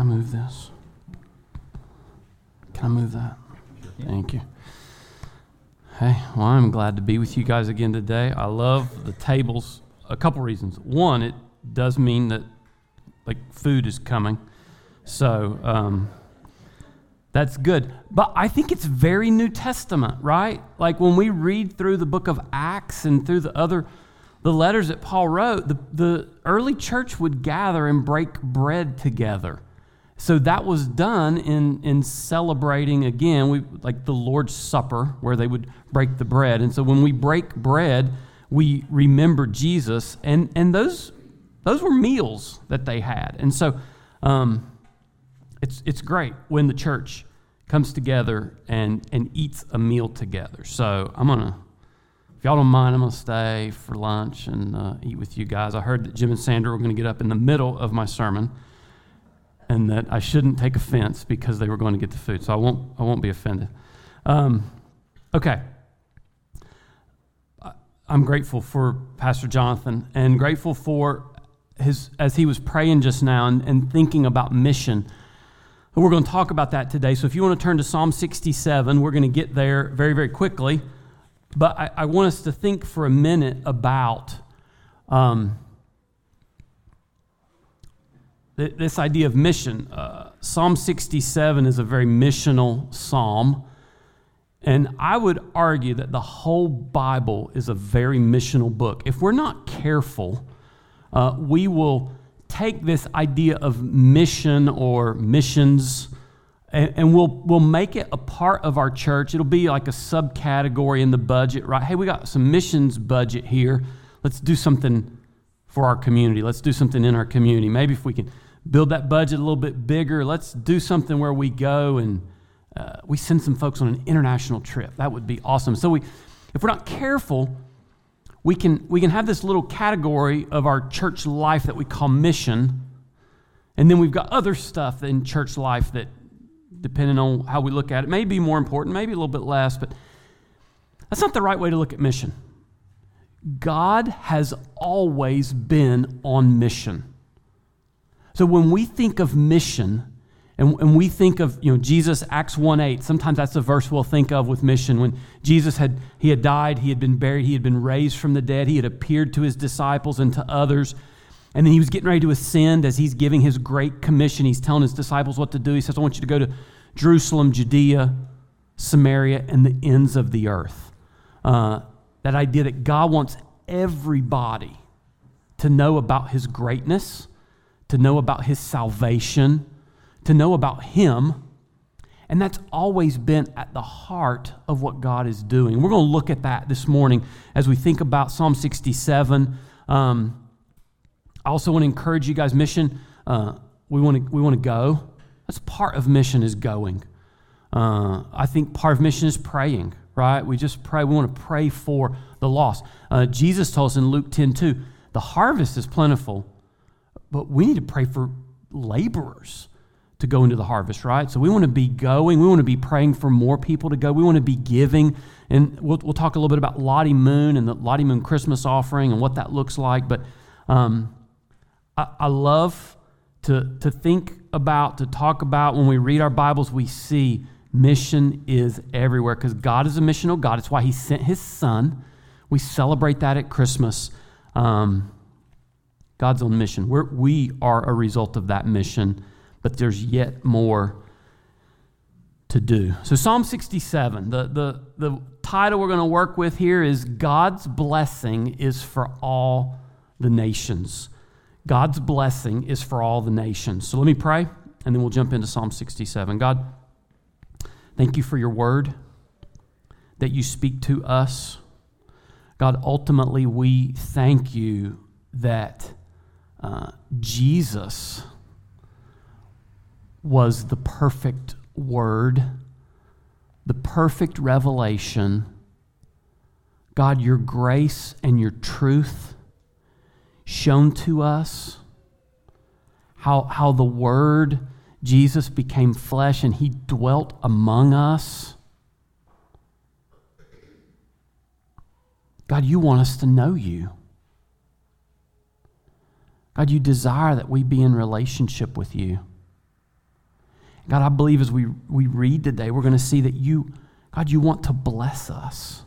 Can I move this? Can I move that? Thank you. Hey, well, I'm glad to be with you guys again today. I love the tables. A couple reasons. One, it does mean that like food is coming, so um, that's good. But I think it's very New Testament, right? Like when we read through the book of Acts and through the other the letters that Paul wrote, the, the early church would gather and break bread together. So that was done in, in celebrating again, we, like the Lord's Supper, where they would break the bread. And so when we break bread, we remember Jesus, and, and those, those were meals that they had. And so um, it's, it's great when the church comes together and, and eats a meal together. So I'm going to if y'all don't mind, I'm going to stay for lunch and uh, eat with you guys. I heard that Jim and Sandra were going to get up in the middle of my sermon and that I shouldn't take offense because they were going to get the food. So I won't, I won't be offended. Um, okay. I'm grateful for Pastor Jonathan and grateful for his, as he was praying just now and, and thinking about mission. We're going to talk about that today. So if you want to turn to Psalm 67, we're going to get there very, very quickly. But I, I want us to think for a minute about um, th- this idea of mission. Uh, psalm 67 is a very missional psalm. And I would argue that the whole Bible is a very missional book. If we're not careful, uh, we will take this idea of mission or missions and, and, we'll, we'll make it a part of our church. It'll be like a subcategory in the budget, right? Hey, we got some missions budget here. Let's do something for our community. Let's do something in our community. Maybe if we can build that budget a little bit bigger, let's do something where we go and uh, we send some folks on an international trip. That would be awesome. So we, if we're not careful, we can, we can have this little category of our church life that we call mission. And then we've got other stuff in church life that depending on how we look at it. May be more important, maybe a little bit less, but that's not the right way to look at mission. God has always been on mission. So when we think of mission, and, and we think of you know Jesus Acts 1 8, sometimes that's the verse we'll think of with mission. When Jesus had he had died, he had been buried, he had been raised from the dead, he had appeared to his disciples and to others. And then he was getting ready to ascend as he's giving his great commission. He's telling his disciples what to do. He says, I want you to go to Jerusalem, Judea, Samaria, and the ends of the earth. Uh, that idea that God wants everybody to know about his greatness, to know about his salvation, to know about him. And that's always been at the heart of what God is doing. We're going to look at that this morning as we think about Psalm 67. Um, I also want to encourage you guys. Mission, uh, we want to we want to go. That's part of mission is going. Uh, I think part of mission is praying. Right? We just pray. We want to pray for the lost. Uh, Jesus told us in Luke 10 2, the harvest is plentiful, but we need to pray for laborers to go into the harvest, right? So we want to be going. We want to be praying for more people to go. We want to be giving. And we'll, we'll talk a little bit about Lottie Moon and the Lottie Moon Christmas offering and what that looks like. But um, I, I love to, to think about, to talk about when we read our Bibles, we see mission is everywhere because God is a missional God. It's why He sent His Son. We celebrate that at Christmas. Um, God's own mission. We're, we are a result of that mission, but there's yet more to do. So, Psalm 67, the, the, the title we're going to work with here is God's blessing is for all the nations. God's blessing is for all the nations. So let me pray, and then we'll jump into Psalm 67. God, thank you for your word that you speak to us. God, ultimately, we thank you that uh, Jesus was the perfect word, the perfect revelation. God, your grace and your truth shown to us, how, how the Word, Jesus, became flesh and He dwelt among us. God, you want us to know you. God, you desire that we be in relationship with you. God, I believe as we, we read today, we're going to see that you, God, you want to bless us.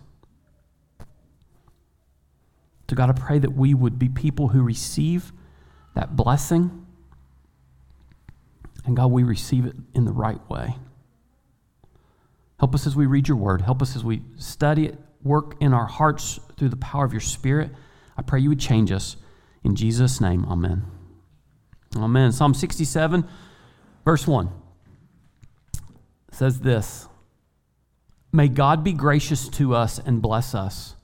So, God, I pray that we would be people who receive that blessing. And God, we receive it in the right way. Help us as we read your word. Help us as we study it, work in our hearts through the power of your spirit. I pray you would change us. In Jesus' name, amen. Amen. Psalm 67, verse 1 says this May God be gracious to us and bless us.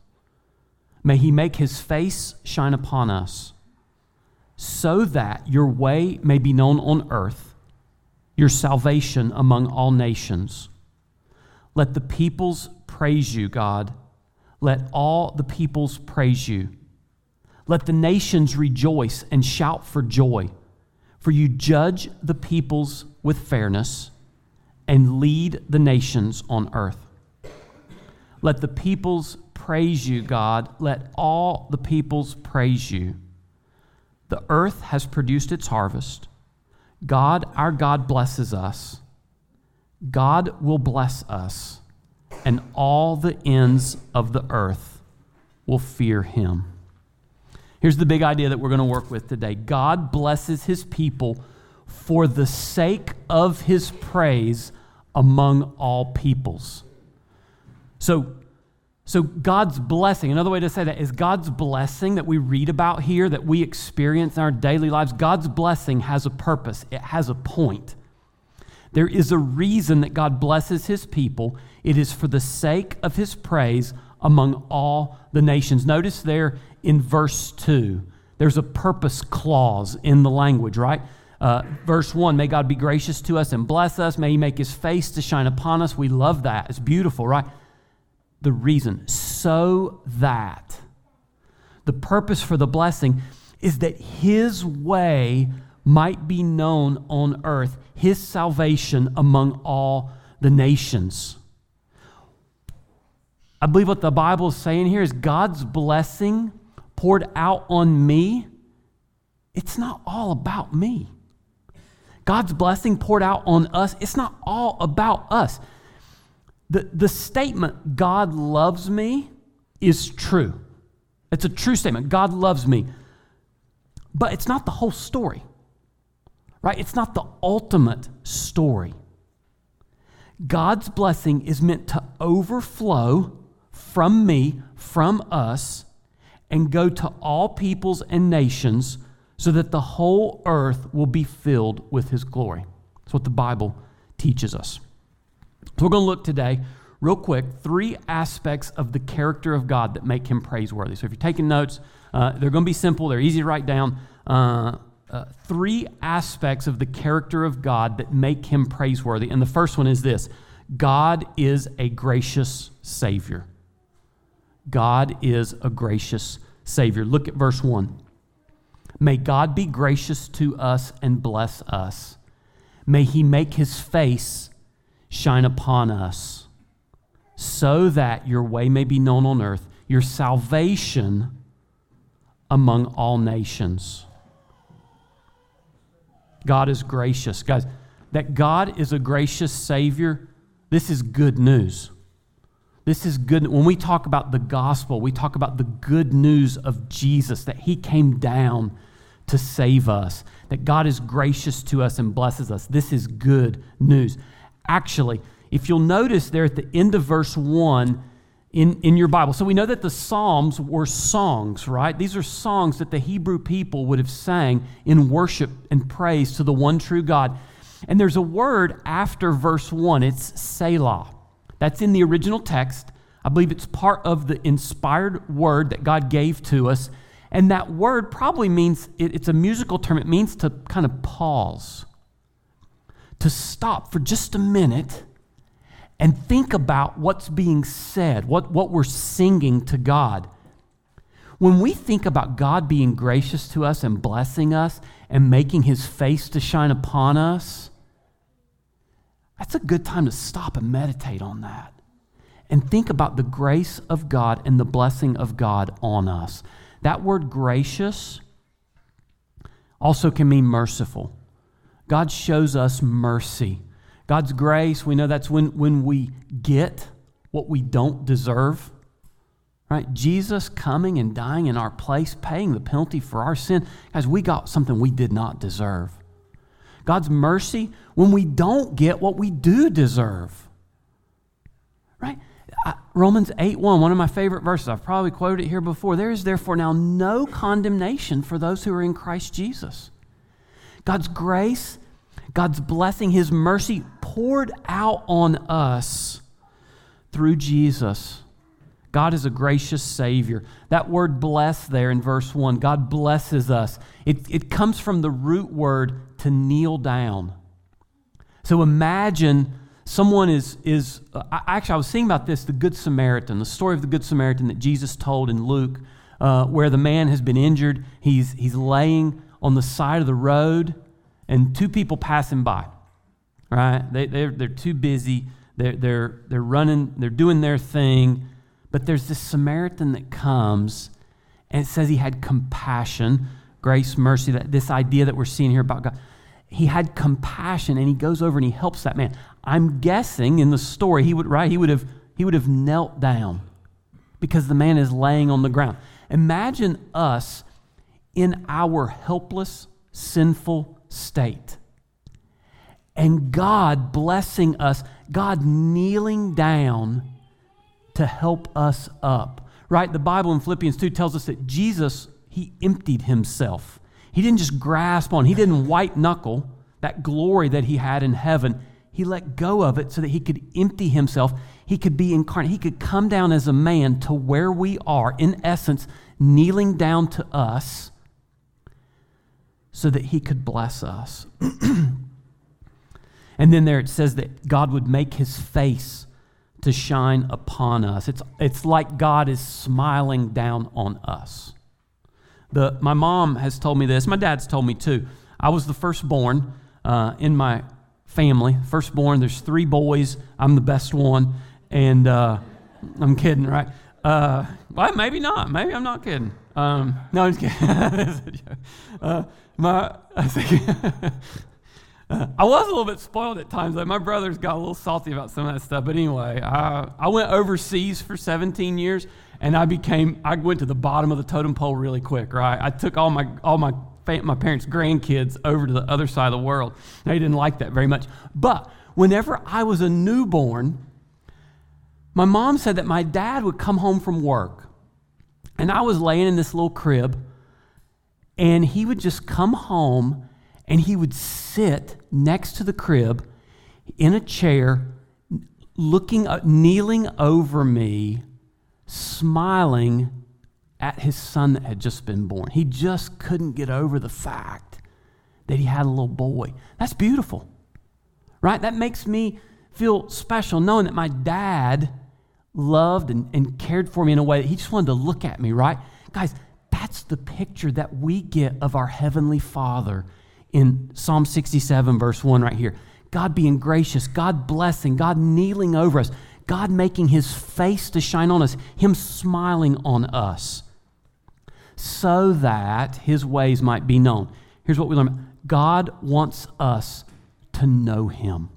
May he make his face shine upon us, so that your way may be known on earth, your salvation among all nations. Let the peoples praise you, God. Let all the peoples praise you. Let the nations rejoice and shout for joy, for you judge the peoples with fairness and lead the nations on earth. Let the peoples praise you, God. Let all the peoples praise you. The earth has produced its harvest. God, our God, blesses us. God will bless us, and all the ends of the earth will fear him. Here's the big idea that we're going to work with today God blesses his people for the sake of his praise among all peoples. So, so God's blessing, another way to say that is God's blessing that we read about here, that we experience in our daily lives, God's blessing has a purpose, it has a point. There is a reason that God blesses his people. It is for the sake of his praise among all the nations. Notice there in verse 2, there's a purpose clause in the language, right? Uh, verse 1 May God be gracious to us and bless us. May He make His face to shine upon us. We love that. It's beautiful, right? The reason, so that the purpose for the blessing is that His way might be known on earth, His salvation among all the nations. I believe what the Bible is saying here is God's blessing poured out on me. It's not all about me. God's blessing poured out on us, it's not all about us. The, the statement, God loves me, is true. It's a true statement. God loves me. But it's not the whole story, right? It's not the ultimate story. God's blessing is meant to overflow from me, from us, and go to all peoples and nations so that the whole earth will be filled with his glory. That's what the Bible teaches us. So we're going to look today, real quick, three aspects of the character of God that make him praiseworthy. So if you're taking notes, uh, they're going to be simple, they're easy to write down. Uh, uh, three aspects of the character of God that make him praiseworthy. And the first one is this God is a gracious Savior. God is a gracious Savior. Look at verse 1. May God be gracious to us and bless us. May he make his face shine upon us, so that your way may be known on earth, your salvation among all nations. God is gracious. Guys, that God is a gracious Savior, this is good news. This is good. When we talk about the gospel, we talk about the good news of Jesus, that He came down to save us, that God is gracious to us and blesses us. This is good news. Actually, if you'll notice there at the end of verse 1 in, in your Bible, so we know that the Psalms were songs, right? These are songs that the Hebrew people would have sang in worship and praise to the one true God. And there's a word after verse 1, it's Selah. That's in the original text. I believe it's part of the inspired word that God gave to us and that word probably means, it's a musical term, it means to kind of pause, to stop for just a minute and think about what's being said, what, what we're singing to God. When we think about God being gracious to us and blessing us and making his face to shine upon us, that's a good time to stop and meditate on that and think about the grace of God and the blessing of God on us. That word gracious also can mean merciful. God shows us mercy. God's grace, we know that's when, when we get what we don't deserve. Right? Jesus coming and dying in our place, paying the penalty for our sin. Guys, we got something we did not deserve. God's mercy when we don't get what we do deserve. Right? Romans 8 1, one of my favorite verses. I've probably quoted it here before. There is therefore now no condemnation for those who are in Christ Jesus. God's grace, God's blessing, His mercy poured out on us through Jesus. God is a gracious Savior. That word bless there in verse 1, God blesses us. It, it comes from the root word to kneel down. So imagine someone is, is uh, actually, I was thinking about this the Good Samaritan, the story of the Good Samaritan that Jesus told in Luke, uh, where the man has been injured. He's, he's laying on the side of the road, and two people pass him by. Right? They, they're, they're too busy. They're, they're, they're running, they're doing their thing. But there's this Samaritan that comes, and it says he had compassion, grace, mercy, that, this idea that we're seeing here about God. He had compassion, and he goes over and he helps that man. I'm guessing in the story, he would, right, he would have, he would have knelt down because the man is laying on the ground. Imagine us in our helpless, sinful state. And God blessing us, God kneeling down to help us up. Right? The Bible in Philippians 2 tells us that Jesus, he emptied himself. He didn't just grasp on, he didn't white knuckle that glory that he had in heaven. He let go of it so that he could empty himself. He could be incarnate. He could come down as a man to where we are, in essence, kneeling down to us so that he could bless us. and then there it says that God would make his face to shine upon us. It's, it's like God is smiling down on us. The, my mom has told me this, my dad's told me too. I was the firstborn uh, in my family, firstborn. There's three boys, I'm the best one. And uh, I'm kidding, right? Uh, well, maybe not. Maybe I'm not kidding. Um, no, I'm kidding. uh, my, I, think, I was a little bit spoiled at times. Like my brothers got a little salty about some of that stuff. But anyway, I, I went overseas for 17 years, and I became I went to the bottom of the totem pole really quick. Right, I took all my all my my parents' grandkids over to the other side of the world. They didn't like that very much. But whenever I was a newborn, my mom said that my dad would come home from work, and I was laying in this little crib, and he would just come home and he would sit next to the crib in a chair, looking, uh, kneeling over me, smiling at his son that had just been born. He just couldn't get over the fact that he had a little boy. That's beautiful, right? That makes me feel special knowing that my dad loved and, and cared for me in a way that he just wanted to look at me, right? Guys, that's the picture that we get of our Heavenly Father in Psalm 67, verse 1, right here. God being gracious, God blessing, God kneeling over us, God making his face to shine on us, him smiling on us, so that his ways might be known. Here's what we learn God wants us to know him.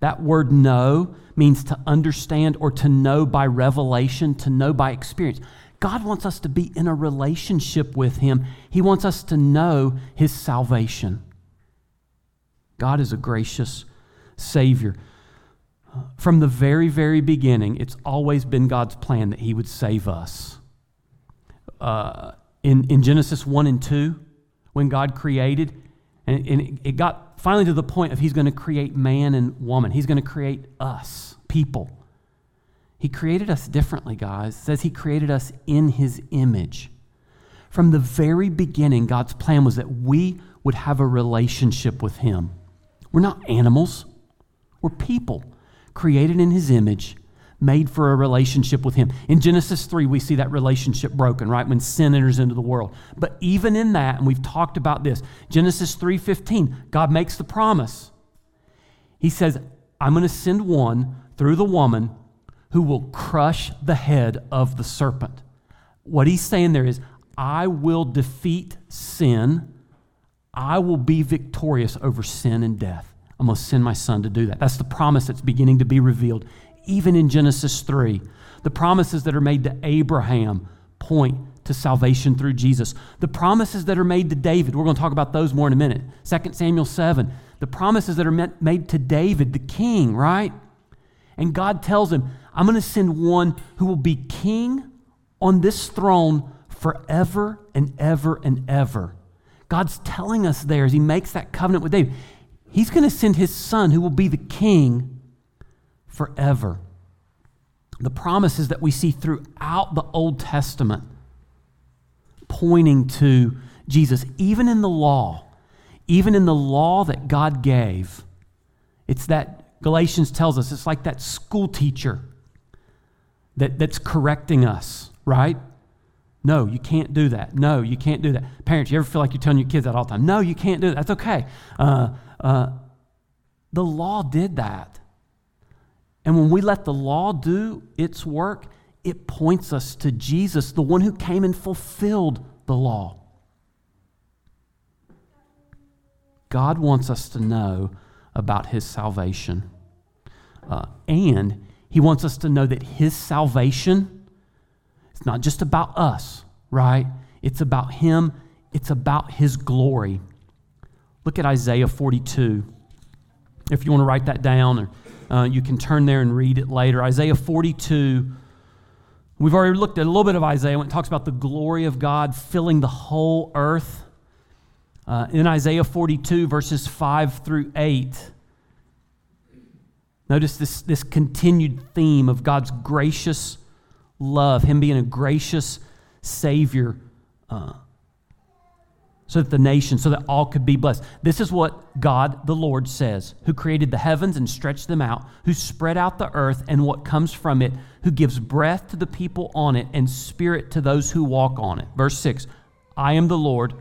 That word know means to understand or to know by revelation, to know by experience. God wants us to be in a relationship with Him. He wants us to know His salvation. God is a gracious Savior. From the very, very beginning, it's always been God's plan that He would save us. Uh, in, in Genesis 1 and 2, when God created, and, and it got finally to the point of He's going to create man and woman, He's going to create us, people. He created us differently, guys. It says He created us in His image. From the very beginning, God's plan was that we would have a relationship with Him. We're not animals, we're people created in His image, made for a relationship with Him. In Genesis 3, we see that relationship broken, right? When sin enters into the world. But even in that, and we've talked about this, Genesis 3:15, God makes the promise. He says, I'm going to send one through the woman who will crush the head of the serpent. What he's saying there is, I will defeat sin. I will be victorious over sin and death. I'm going to send my son to do that. That's the promise that's beginning to be revealed, even in Genesis 3. The promises that are made to Abraham point to salvation through Jesus. The promises that are made to David, we're going to talk about those more in a minute. 2 Samuel 7, the promises that are made to David, the king, right? And God tells him, I'm going to send one who will be king on this throne forever and ever and ever. God's telling us there as he makes that covenant with David, he's going to send his son who will be the king forever. The promises that we see throughout the Old Testament pointing to Jesus, even in the law, even in the law that God gave. It's that Galatians tells us it's like that school teacher that, that's correcting us, right? No, you can't do that. No, you can't do that. Parents, you ever feel like you're telling your kids that all the time? No, you can't do that. That's okay. Uh, uh, the law did that. And when we let the law do its work, it points us to Jesus, the one who came and fulfilled the law. God wants us to know about his salvation. Uh, and he wants us to know that his salvation is not just about us, right? It's about him, it's about his glory. Look at Isaiah 42. If you want to write that down, or uh, you can turn there and read it later. Isaiah 42 We've already looked at a little bit of Isaiah when it talks about the glory of God filling the whole earth. Uh, in Isaiah 42, verses 5 through 8, notice this, this continued theme of God's gracious love, Him being a gracious Savior. Uh, so that the nation, so that all could be blessed. This is what God the Lord says, who created the heavens and stretched them out, who spread out the earth and what comes from it, who gives breath to the people on it and spirit to those who walk on it. Verse 6 I am the Lord.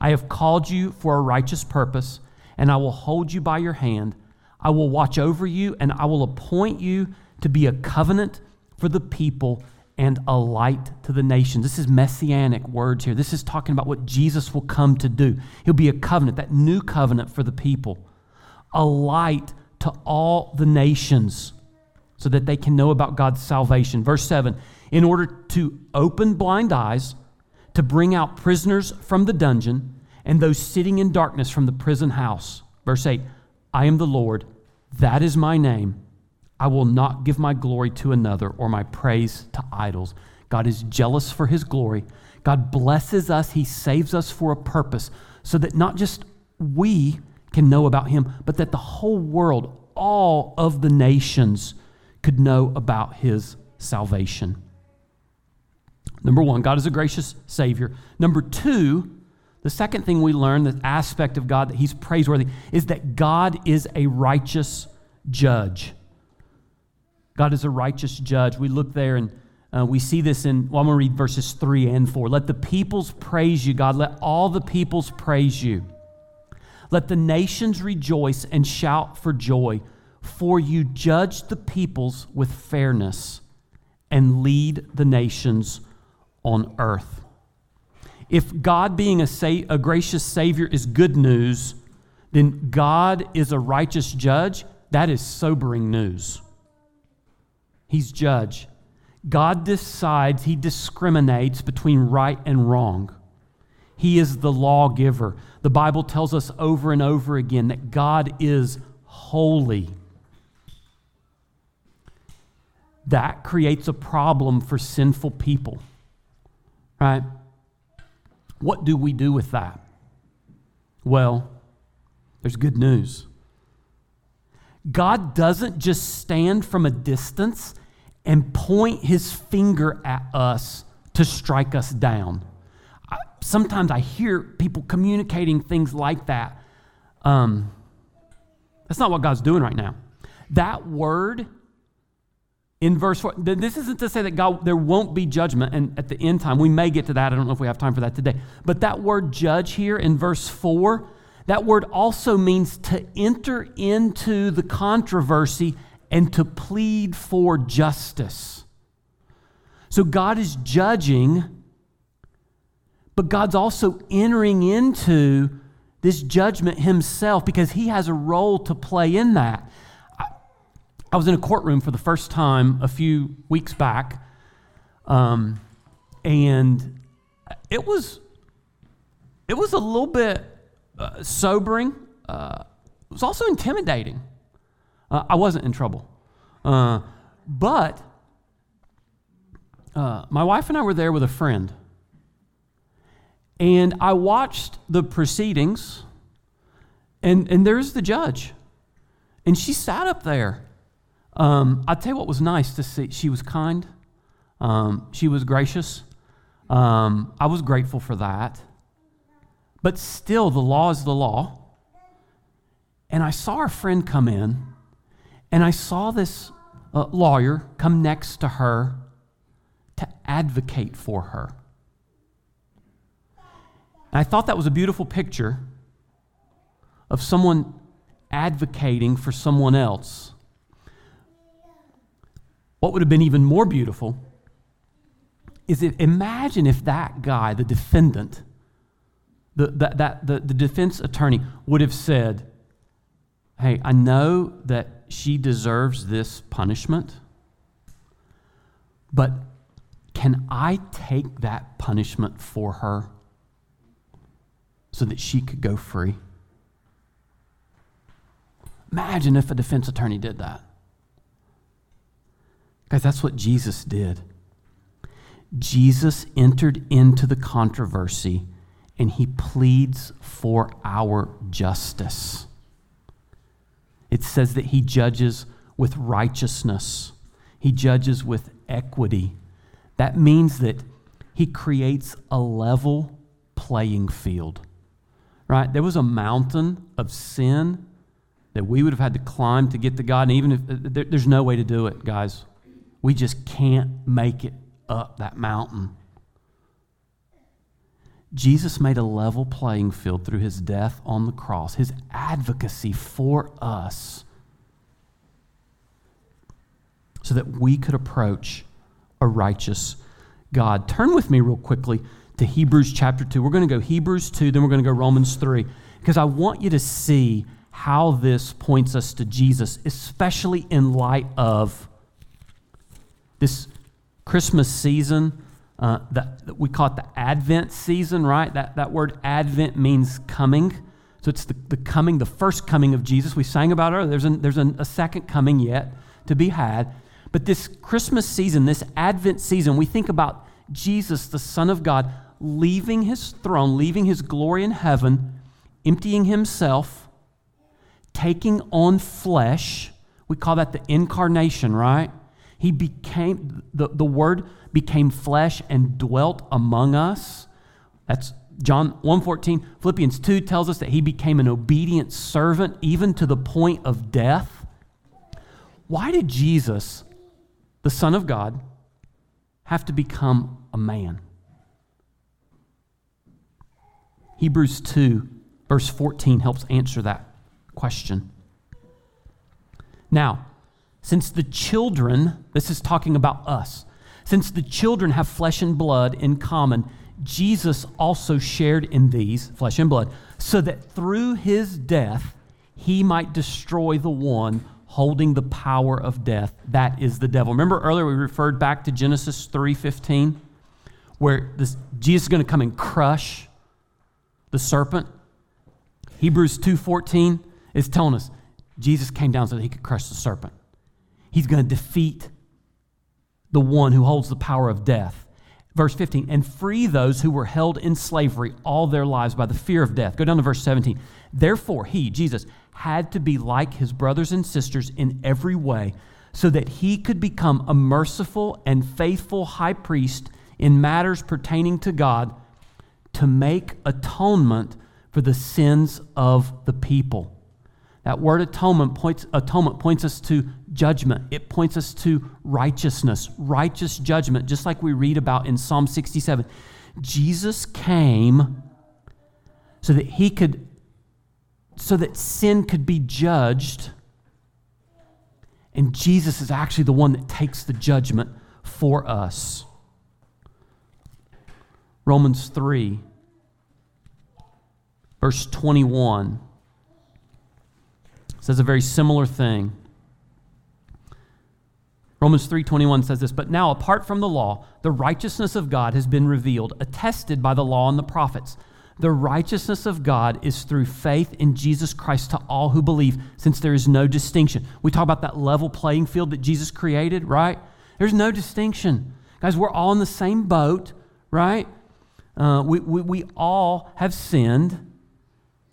I have called you for a righteous purpose, and I will hold you by your hand. I will watch over you, and I will appoint you to be a covenant for the people and a light to the nations. This is messianic words here. This is talking about what Jesus will come to do. He'll be a covenant, that new covenant for the people, a light to all the nations so that they can know about God's salvation. Verse 7 in order to open blind eyes, to bring out prisoners from the dungeon, and those sitting in darkness from the prison house. Verse 8 I am the Lord, that is my name I will not give my glory to another or my praise to idols. God is jealous for his glory. God blesses us, he saves us for a purpose so that not just we can know about him, but that the whole world, all of the nations, could know about his salvation. Number one, God is a gracious Savior. Number two, the second thing we learn, the aspect of God that he's praiseworthy, is that God is a righteous judge. God is a righteous judge. We look there and uh, we see this in, well, I'm going to read verses 3 and 4. Let the peoples praise you, God. Let all the peoples praise you. Let the nations rejoice and shout for joy, for you judge the peoples with fairness and lead the nations on earth. If God being a, sa- a gracious Savior is good news, then God is a righteous judge. That is sobering news. He's judge. God decides, He discriminates between right and wrong. He is the lawgiver. The Bible tells us over and over again that God is holy. That creates a problem for sinful people, right? What do we do with that? Well, there's good news. God doesn't just stand from a distance and point his finger at us to strike us down. I, sometimes I hear people communicating things like that. Um, that's not what God's doing right now. That word in verse 4, this isn't to say that God, there won't be judgment, and at the end time, we may get to that. I don't know if we have time for that today. But that word judge here in verse 4, that word also means to enter into the controversy and to plead for justice. So God is judging, but God's also entering into this judgment himself because he has a role to play in that. I, was in a courtroom for the first time a few weeks back, um, and it was it was a little bit uh, sobering. Uh, it was also intimidating. Uh, I wasn't in trouble, uh, but uh, my wife and I were there with a friend and I watched the proceedings, and, and there's the judge. And she sat up there. Um, I'll tell you what was nice to see. She was kind, um, she was gracious. Um, I was grateful for that. But still, the law is the law. And I saw our friend come in, and I saw this uh, lawyer come next to her to advocate for her. And I thought that was a beautiful picture of someone advocating for someone else. What would have been even more beautiful is it imagine if that guy, the defendant, the, that, that, the, the defense attorney would have said, Hey, I know that she deserves this punishment, but can I take that punishment for her? so that she could go free. Imagine if a defense attorney did that. Guys, that's what Jesus did. Jesus entered into the controversy and he pleads for our justice. It says that he judges with righteousness, he judges with equity. That means that he creates a level playing field right? There was a mountain of sin that we would have had to climb to get to God. And even if uh, there's no way to do it, guys, we just can't make it up that mountain. Jesus made a level playing field through his death on the cross, his advocacy for us, so that we could approach a righteous God. Turn with me, real quickly, to Hebrews chapter 2. We're going to go Hebrews 2, then we're going to go Romans 3, because I want you to see how this points us to Jesus, especially in light of this Christmas season. Uh, that, we call it the Advent season, right? That, that word Advent means coming. So it's the, the coming, the first coming of Jesus. We sang about it. There's, there's a second coming yet to be had. But this Christmas season, this Advent season, we think about Jesus, the Son of God, leaving his throne, leaving his glory in heaven, emptying himself, taking on flesh. We call that the incarnation, right? He became, the, the word became flesh and dwelt among us. That's John 1:14. Philippians 2 tells us that he became an obedient servant even to the point of death. Why did Jesus, the Son of God, have to become a man? Hebrews 2, verse 14, helps answer that question. Now, since the children, this is talking about us, since the children have flesh and blood in common, Jesus also shared in these, flesh and blood, so that through his death he might destroy the one holding the power of death, that is the devil. Remember earlier we referred back to Genesis 3:15 where this Jesus is going to come and crush the serpent. Hebrews 2:14 is telling us Jesus came down so that he could crush the serpent. He's going to defeat the one who holds the power of death. Verse 15, and free those who were held in slavery all their lives by the fear of death. Go down to verse 17. Therefore, he, Jesus, had to be like his brothers and sisters in every way, so that he could become a merciful and faithful high priest in matters pertaining to God to make atonement for the sins of the people. That word atonement points, atonement points us to judgment. It points us to righteousness, righteous judgment, just like we read about in Psalm 67. Jesus came so that he could, so that sin could be judged. And Jesus is actually the one that takes the judgment for us. Romans 3, verse 21 says a very similar thing. Romans 3:21 says this, "But now apart from the law, the righteousness of God has been revealed, attested by the law and the prophets. The righteousness of God is through faith in Jesus Christ to all who believe, since there is no distinction." We talk about that level playing field that Jesus created, right? There's no distinction. Guys, we're all in the same boat, right? Uh, we, we, we all have sinned.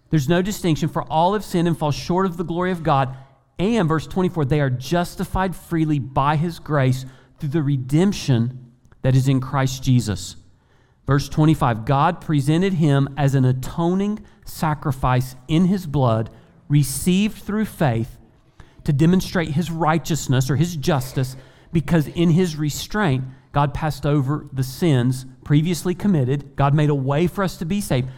There's no distinction, for all have sinned and fall short of the glory of God. And, verse 24, they are justified freely by his grace through the redemption that is in Christ Jesus. Verse 25, God presented him as an atoning sacrifice in his blood, received through faith, to demonstrate his righteousness or his justice, because in his restraint, God passed over the sins previously committed. God made a way for us to be saved.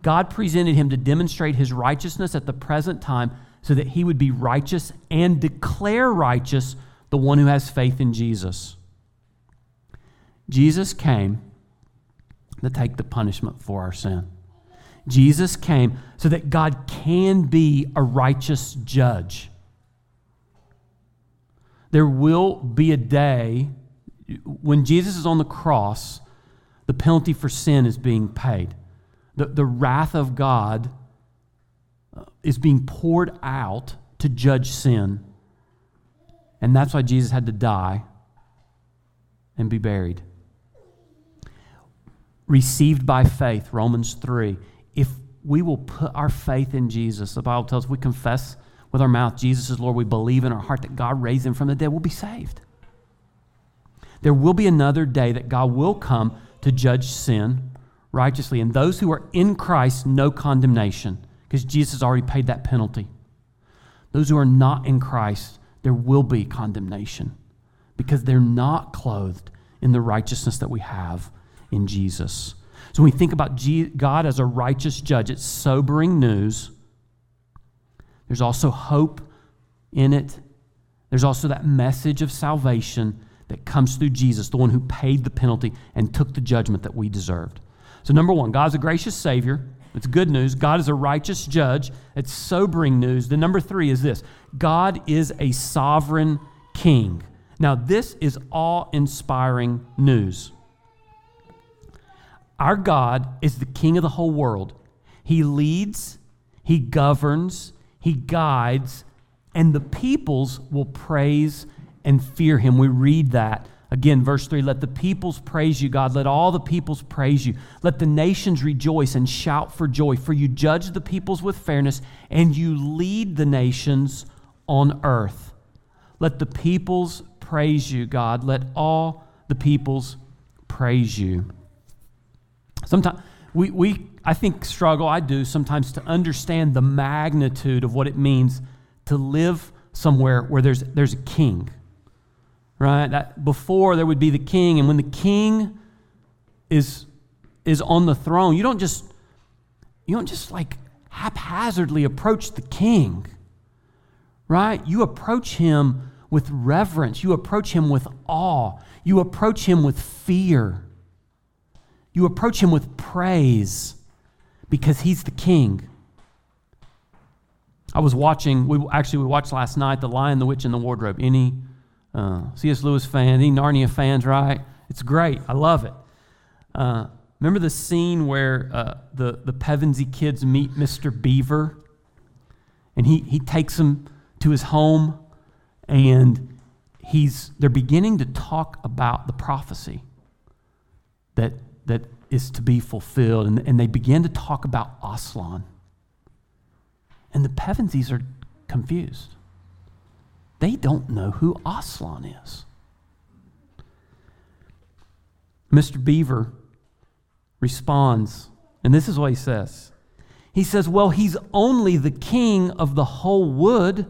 God presented him to demonstrate his righteousness at the present time so that he would be righteous and declare righteous the one who has faith in Jesus. Jesus came to take the punishment for our sin. Jesus came so that God can be a righteous judge. There will be a day when Jesus is on the cross, the penalty for sin is being paid the, the wrath of God is being poured out to judge sin. And that's why Jesus had to die and be buried. Received by faith, Romans 3. If we will put our faith in Jesus, the Bible tells us we confess with our mouth Jesus is Lord, we believe in our heart that God raised him from the dead, we'll be saved. There will be another day that God will come to judge sin righteously. And those who are in Christ, no condemnation, because Jesus has already paid that penalty. Those who are not in Christ, there will be condemnation because they're not clothed in the righteousness that we have in Jesus. So when we think about God as a righteous judge, it's sobering news. There's also hope in it. There's also that message of salvation that comes through Jesus, the one who paid the penalty and took the judgment that we deserved. So, number one, God's a gracious Savior. It's good news. God is a righteous judge. It's sobering news. The number three is this God is a sovereign king. Now, this is awe inspiring news. Our God is the king of the whole world. He leads, He governs, He guides, and the peoples will praise and fear Him. We read that Again, verse 3 Let the peoples praise you, God. Let all the peoples praise you. Let the nations rejoice and shout for joy, for you judge the peoples with fairness and you lead the nations on earth. Let the peoples praise you, God. Let all the peoples praise you. Sometimes we, we, I think, struggle, I do sometimes, to understand the magnitude of what it means to live somewhere where there's, there's a king right? That before there would be the king, and when the king is is on the throne, you don't just you don't just like haphazardly approach the king, right? You approach him with reverence. You approach him with awe. You approach him with fear. You approach him with praise because he's the king. I was watching, we actually we watched last night The Lion, the Witch, and the Wardrobe. Any uh, C.S. Lewis fan, any Narnia fans, right? It's great. I love it. Uh, remember the scene where uh, the, the Pevensie kids meet Mr. Beaver? And he, he takes them to his home, and he's, they're beginning to talk about the prophecy that, that is to be fulfilled. And, and they begin to talk about Aslan. And the Pevensies are confused. They don't know who Aslan is. Mr. Beaver responds, and this is what he says. He says, Well, he's only the king of the whole wood,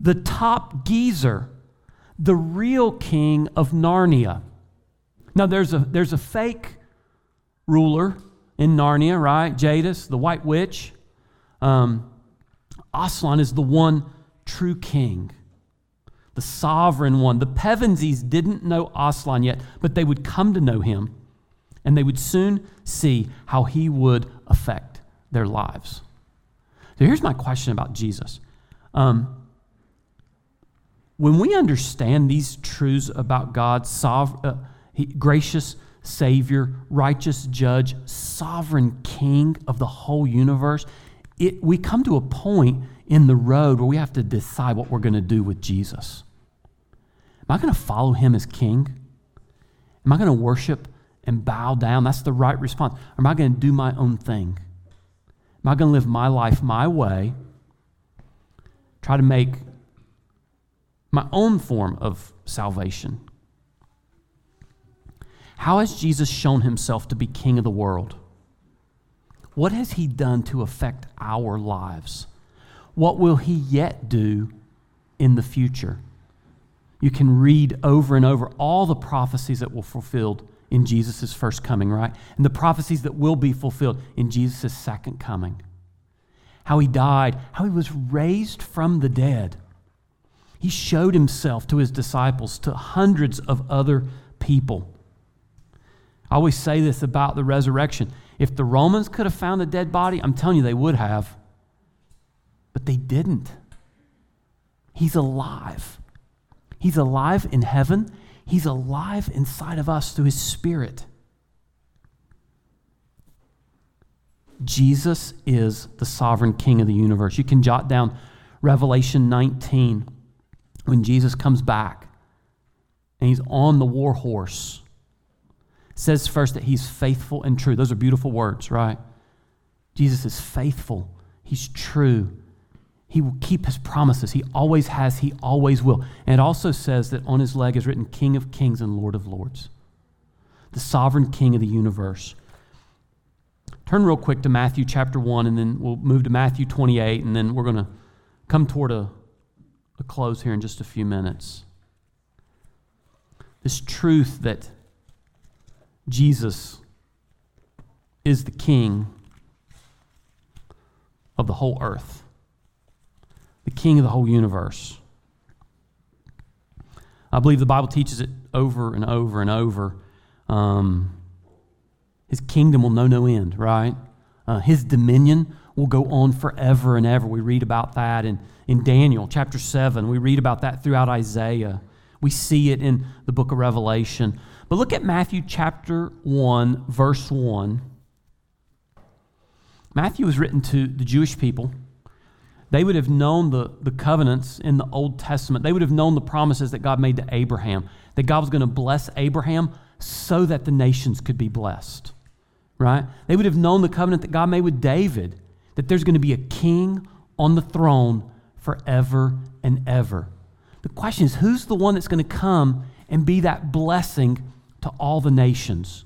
the top geezer, the real king of Narnia. Now, there's a, there's a fake ruler in Narnia, right? Jadis, the white witch. Um, Aslan is the one true king the sovereign one. The Pevensies didn't know Aslan yet, but they would come to know him, and they would soon see how he would affect their lives. So here's my question about Jesus. Um, when we understand these truths about God's sov- uh, gracious Savior, righteous Judge, sovereign King of the whole universe, it, we come to a point in the road where we have to decide what we're going to do with Jesus. Am I going to follow him as King? Am I going to worship and bow down? That's the right response. Or am I going to do my own thing? Am I going to live my life my way? Try to make my own form of salvation. How has Jesus shown himself to be king of the world? What has he done to affect our lives? What will he yet do in the future? You can read over and over all the prophecies that were fulfilled in Jesus' first coming, right? And the prophecies that will be fulfilled in Jesus' second coming. How he died, how he was raised from the dead he showed himself to his disciples, to hundreds of other people. I always say this about the resurrection. If the Romans could have found a dead body, I'm telling you they would have. But they didn't. He's alive. He's alive in heaven. He's alive inside of us through his spirit. Jesus is the sovereign king of the universe. You can jot down Revelation 19 when Jesus comes back and he's on the war horse, says first that he's faithful and true. Those are beautiful words, right? Jesus is faithful, he's true. He will keep his promises. He always has, he always will. And it also says that on his leg is written King of Kings and Lord of Lords, the sovereign King of the universe. Turn real quick to Matthew chapter 1, and then we'll move to Matthew 28, and then we're going to come toward a a close here in just a few minutes. This truth that Jesus is the King of the whole earth, the King of the whole universe. I believe the Bible teaches it over and over and over. Um, his kingdom will know no end, right? Uh, his dominion will go on forever and ever. We read about that in, in Daniel chapter 7. We read about that throughout Isaiah. We see it in the book of Revelation. But look at Matthew chapter 1, verse 1. Matthew was written to the Jewish people. They would have known the, the covenants in the Old Testament. They would have known the promises that God made to Abraham, that God was going to bless Abraham so that the nations could be blessed. Right? They would have known the covenant that God made with David that there's going to be a king on the throne forever and ever. The question is who's the one that's going to come and be that blessing to all the nations?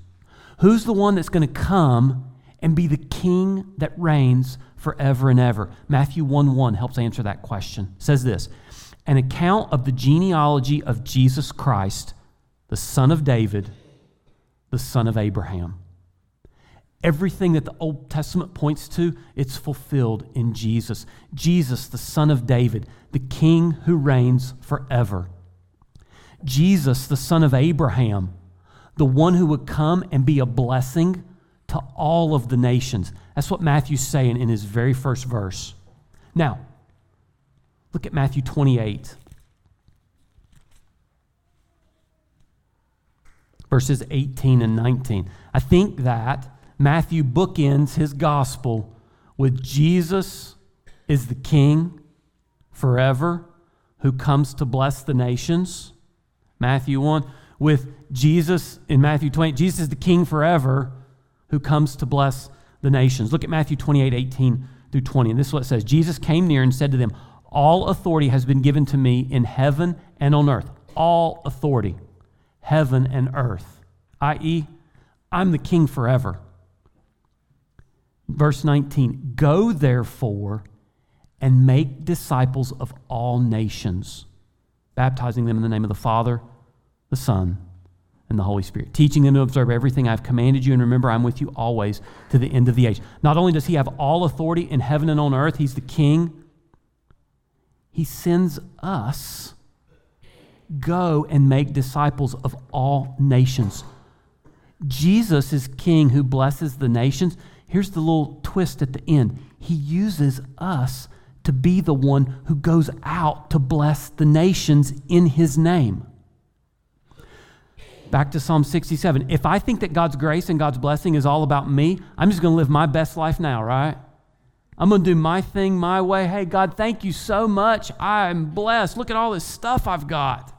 Who's the one that's going to come and be the king that reigns forever and ever? Matthew 1 1 helps answer that question. It says this An account of the genealogy of Jesus Christ, the son of David, the son of Abraham. Everything that the Old Testament points to, it's fulfilled in Jesus. Jesus, the Son of David, the King who reigns forever. Jesus, the Son of Abraham, the one who would come and be a blessing to all of the nations. That's what Matthew's saying in his very first verse. Now, look at Matthew 28. Verses 18 and 19. I think that Matthew bookends his gospel with Jesus is the king forever who comes to bless the nations. Matthew 1 with Jesus in Matthew 20 Jesus is the king forever who comes to bless the nations. Look at Matthew 28 18 through 20. And this is what it says Jesus came near and said to them, All authority has been given to me in heaven and on earth. All authority, heaven and earth, i.e., I'm the king forever. Verse 19 Go therefore and make disciples of all nations, baptizing them in the name of the Father, the Son, and the Holy Spirit, teaching them to observe everything I've commanded you, and remember, I'm with you always to the end of the age. Not only does He have all authority in heaven and on earth, He's the King, He sends us go and make disciples of all nations. Jesus is King who blesses the nations. here's the little twist at the end He uses us to be the one who goes out to bless the nations in His name. Back to Psalm 67. If I think that God's grace and God's blessing is all about me, I'm just going to live my best life now, right? I'm going to do my thing my way. Hey, God, thank you so much. I'm blessed. Look at all this stuff I've got.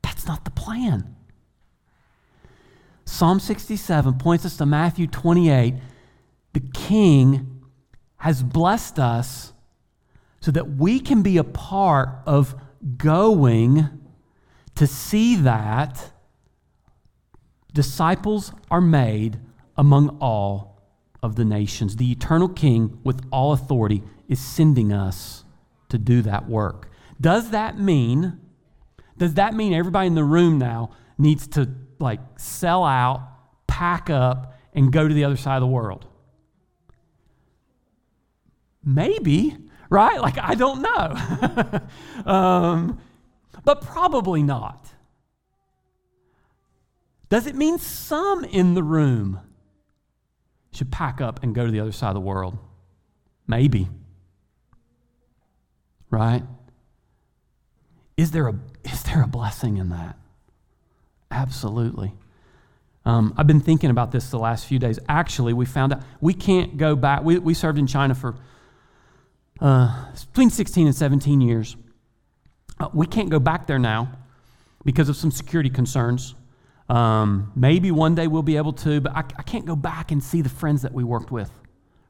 That's not the plan. Psalm 67 points us to Matthew 28. The king has blessed us so that we can be a part of going to see that disciples are made among all of the nations. The eternal King, with all authority, is sending us to do that work. Does that mean, does that mean everybody in the room now needs to like sell out, pack up, and go to the other side of the world? Maybe, right? Like, I don't know. um, but probably not. Does it mean some in the room should pack up and go to the other side of the world? Maybe. Right? Is there a, is there a blessing in that? Absolutely. Um, I've been thinking about this the last few days. Actually, we found out we can't go back. We, we served in China for uh, between 16 and 17 years. Uh, we can't go back there now because of some security concerns. Um, maybe one day we'll be able to, but I, I, can't go back and see the friends that we worked with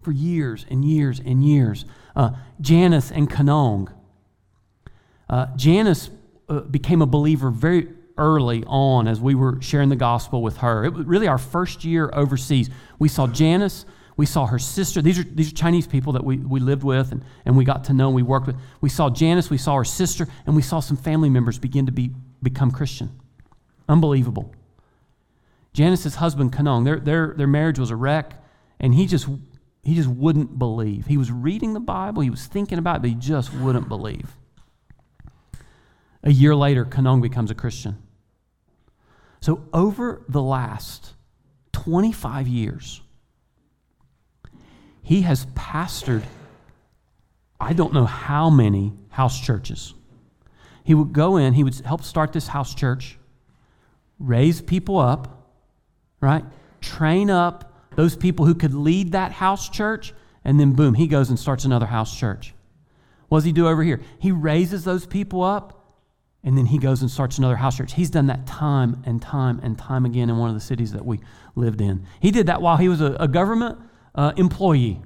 for years and years and years. Uh, Janice and Kanong. Uh, Janice uh, became a believer very early on as we were sharing the gospel with her. It was really our first year overseas. We saw Janice, we saw her sister. These are, these are Chinese people that we, we lived with and, and we got to know and we worked with. We saw Janice, we saw her sister, and we saw some family members begin to be, become Christian. Unbelievable. Janice's husband, Kanong, their, their, their marriage was a wreck, and he just, he just wouldn't believe. He was reading the Bible, he was thinking about it, but he just wouldn't believe. A year later, Kanong becomes a Christian. So, over the last 25 years, he has pastored, I don't know how many house churches. He would go in, he would help start this house church, raise people up, right? Train up those people who could lead that house church, and then boom, he goes and starts another house church. What does he do over here? He raises those people up, and then he goes and starts another house church. He's done that time and time and time again in one of the cities that we lived in. He did that while he was a, a government uh, employee.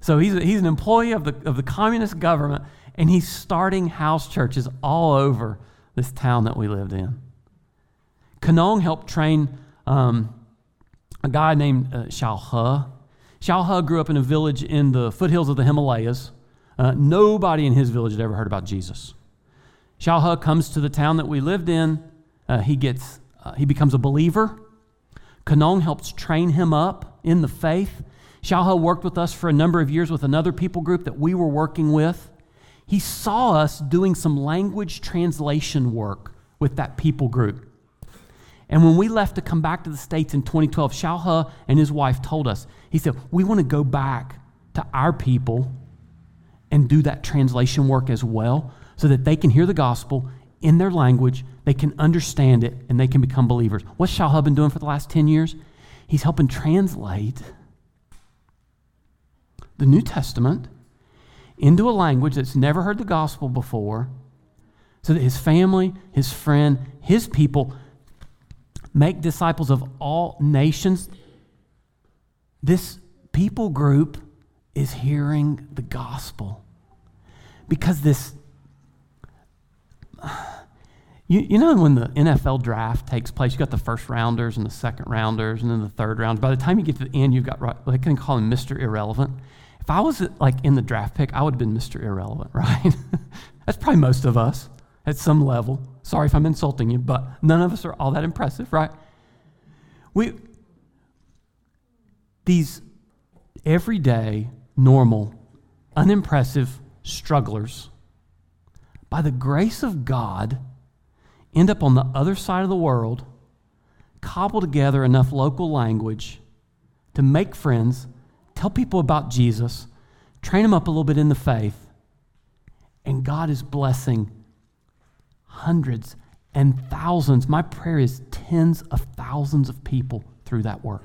So he's, a, he's an employee of the, of the communist government, and he's starting house churches all over this town that we lived in. Kanong helped train um, a guy named uh, Xiao He. Xiao He grew up in a village in the foothills of the Himalayas. Uh, nobody in his village had ever heard about Jesus. Xiao He comes to the town that we lived in. Uh, he, gets, uh, he becomes a believer. Kanong helps train him up in the faith. He worked with us for a number of years with another people group that we were working with. He saw us doing some language translation work with that people group. And when we left to come back to the States in 2012, Xiao He and his wife told us, he said, we want to go back to our people and do that translation work as well so that they can hear the gospel in their language, they can understand it, and they can become believers. What's He been doing for the last 10 years? He's helping translate the New Testament into a language that's never heard the gospel before so that his family, his friend, his people make disciples of all nations, this people group is hearing the gospel. Because this, you, you know, when the NFL draft takes place, you got the first rounders and the second rounders and then the third round. By the time you get to the end, you've got, right, they can call him Mr. Irrelevant. If I was like in the draft pick, I would have been Mr. Irrelevant, right? That's probably most of us at some level. Sorry if I'm insulting you, but none of us are all that impressive, right? We, these everyday, normal, unimpressive strugglers, by the grace of God, end up on the other side of the world cobble together enough local language to make friends, tell people about Jesus, train them up a little bit in the faith, and God is blessing hundreds and thousands. My prayer is tens of thousands of people through that work.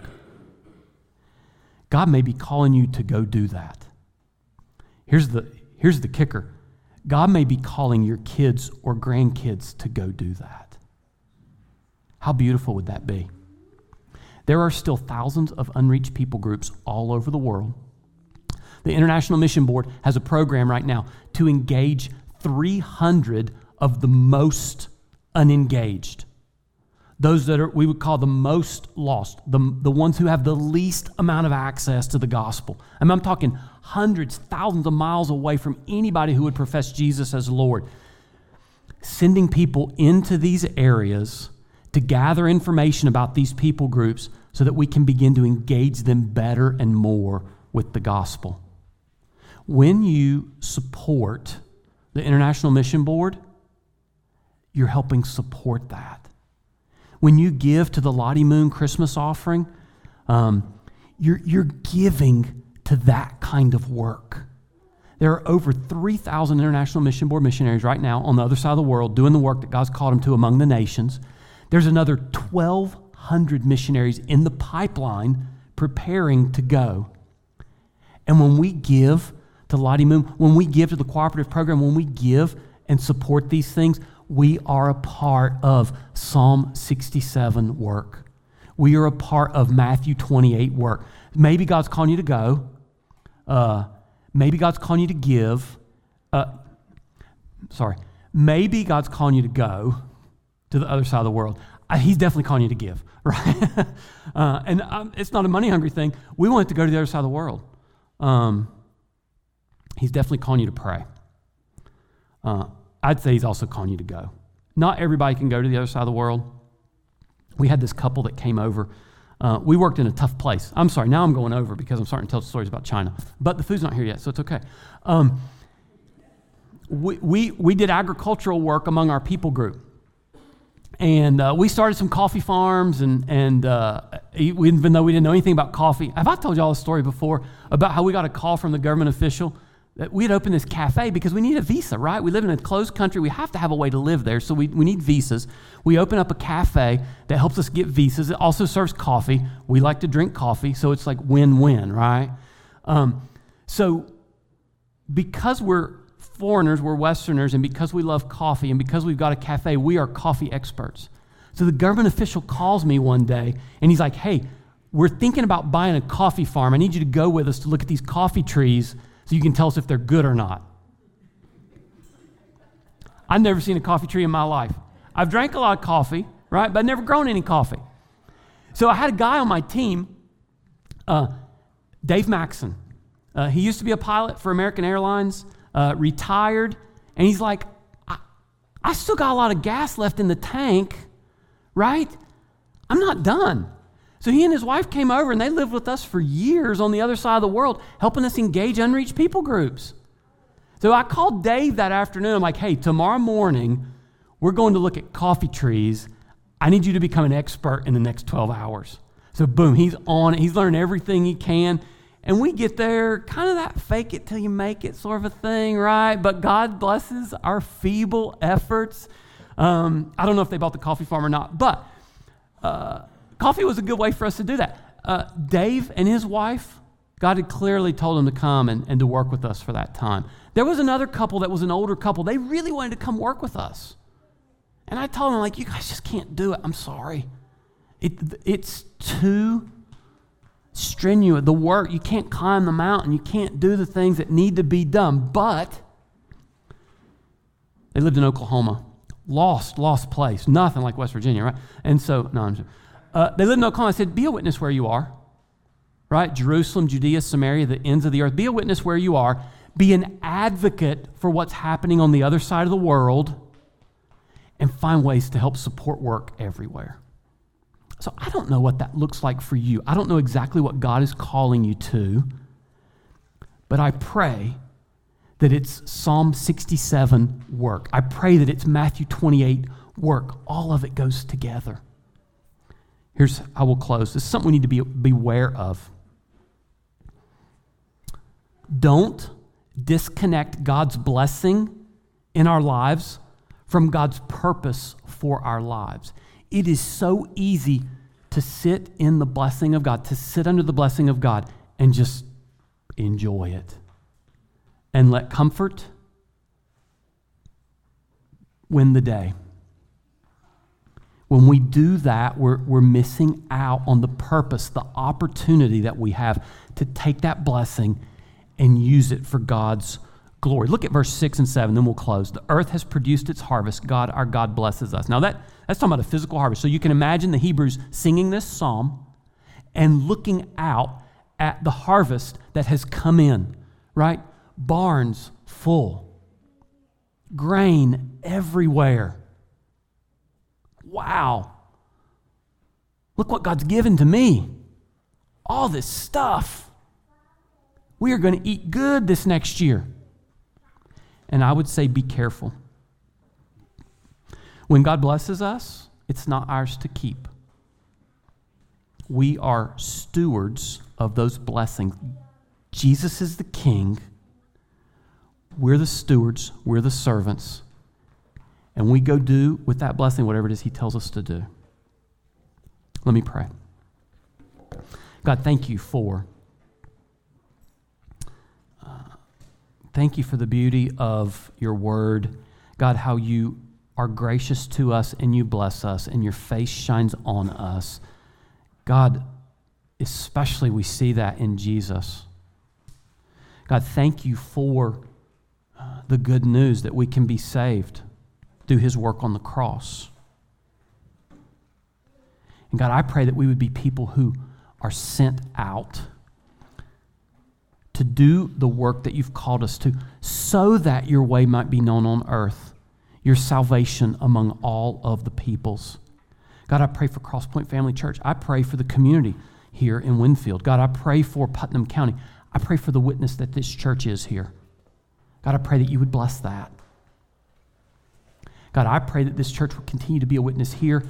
God may be calling you to go do that. Here's the, here's the kicker God may be calling your kids or grandkids to go do that. How beautiful would that be? There are still thousands of unreached people groups all over the world. The International Mission Board has a program right now to engage 300 of the most unengaged. Those that are, we would call the most lost, the, the ones who have the least amount of access to the gospel. I mean, I'm talking hundreds, thousands of miles away from anybody who would profess Jesus as Lord. Sending people into these areas to gather information about these people groups so that we can begin to engage them better and more with the gospel. When you support the International Mission Board, you're helping support that. When you give to the Lottie Moon Christmas offering, um, you're, you're giving to that kind of work. There are over 3,000 International Mission Board missionaries right now on the other side of the world doing the work that God's called them to among the nations. There's another 1,200 missionaries in the pipeline preparing to go. And when we give to Lottie Moon, when we give to the cooperative program, when we give and support these things, we are a part of Psalm 67 work. We are a part of Matthew 28 work. Maybe God's calling you to go. Uh, maybe God's calling you to give. Uh, sorry. Maybe God's calling you to go to the other side of the world. Uh, he's definitely calling you to give, right? uh, and um, it's not a money hungry thing. We want to go to the other side of the world. Um, he's definitely calling you to pray. Uh, I'd say he's also calling you to go. Not everybody can go to the other side of the world. We had this couple that came over. Uh, we worked in a tough place. I'm sorry, now I'm going over because I'm starting to tell stories about China. But the food's not here yet, so it's okay. Um, we, we, we did agricultural work among our people group. And uh, we started some coffee farms, and, and uh, even though we didn't know anything about coffee, have I told you all a story before about how we got a call from the government official that we had opened this cafe because we need a visa, right? We live in a closed country. We have to have a way to live there, so we, we need visas. We open up a cafe that helps us get visas. It also serves coffee. We like to drink coffee, so it's like win win, right? Um, so, because we're foreigners, we're Westerners, and because we love coffee, and because we've got a cafe, we are coffee experts. So, the government official calls me one day, and he's like, Hey, we're thinking about buying a coffee farm. I need you to go with us to look at these coffee trees so you can tell us if they're good or not. I've never seen a coffee tree in my life. I've drank a lot of coffee, right? But I've never grown any coffee. So I had a guy on my team, uh, Dave Maxon. Uh, he used to be a pilot for American Airlines, uh, retired, and he's like, I, I still got a lot of gas left in the tank, right? I'm not done. So he and his wife came over and they lived with us for years on the other side of the world, helping us engage unreached people groups. So I called Dave that afternoon. I'm like, hey, tomorrow morning, we're going to look at coffee trees. I need you to become an expert in the next 12 hours. So, boom, he's on it. He's learned everything he can. And we get there, kind of that fake it till you make it sort of a thing, right? But God blesses our feeble efforts. Um, I don't know if they bought the coffee farm or not, but uh, coffee was a good way for us to do that. Uh, Dave and his wife, God had clearly told them to come and, and to work with us for that time. There was another couple that was an older couple. They really wanted to come work with us. And I told them, like, you guys just can't do it. I'm sorry. It, it's too strenuous. The work, you can't climb the mountain. You can't do the things that need to be done. But they lived in Oklahoma. Lost, lost place. Nothing like West Virginia, right? And so, no, I'm uh, they lived in Oklahoma. I said, Be a witness where you are, right? Jerusalem, Judea, Samaria, the ends of the earth. Be a witness where you are. Be an advocate for what's happening on the other side of the world and find ways to help support work everywhere. So I don't know what that looks like for you. I don't know exactly what God is calling you to, but I pray that it's Psalm 67 work. I pray that it's Matthew 28 work. All of it goes together. Here's how we'll close. This is something we need to be beware of. Don't disconnect God's blessing in our lives from God's purpose for our lives. It is so easy to sit in the blessing of God, to sit under the blessing of God and just enjoy it and let comfort win the day. When we do that, we're, we're missing out on the purpose, the opportunity that we have to take that blessing and use it for God's glory. Look at verse 6 and 7, then we'll close. The earth has produced its harvest. God, our God, blesses us. Now, that, that's talking about a physical harvest. So you can imagine the Hebrews singing this psalm and looking out at the harvest that has come in, right? Barns full, grain everywhere. Wow. Look what God's given to me. All this stuff. We are going to eat good this next year. And I would say, be careful. When God blesses us, it's not ours to keep. We are stewards of those blessings. Jesus is the king. We're the stewards, we're the servants. And we go do with that blessing whatever it is he tells us to do. Let me pray. God, thank you for uh, Thank you for the beauty of your word. God, how you are gracious to us and you bless us and your face shines on us. God, especially we see that in Jesus. God, thank you for uh, the good news that we can be saved through his work on the cross. And God, I pray that we would be people who are sent out to do the work that you've called us to, so that your way might be known on earth, your salvation among all of the peoples. God, I pray for Crosspoint Family Church. I pray for the community here in Winfield. God, I pray for Putnam County. I pray for the witness that this church is here. God, I pray that you would bless that. God, I pray that this church will continue to be a witness here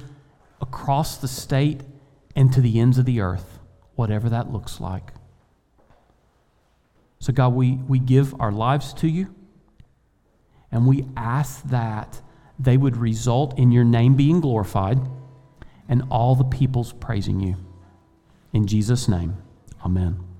across the state and to the ends of the earth, whatever that looks like. So, God, we, we give our lives to you, and we ask that they would result in your name being glorified and all the people's praising you. In Jesus' name, amen.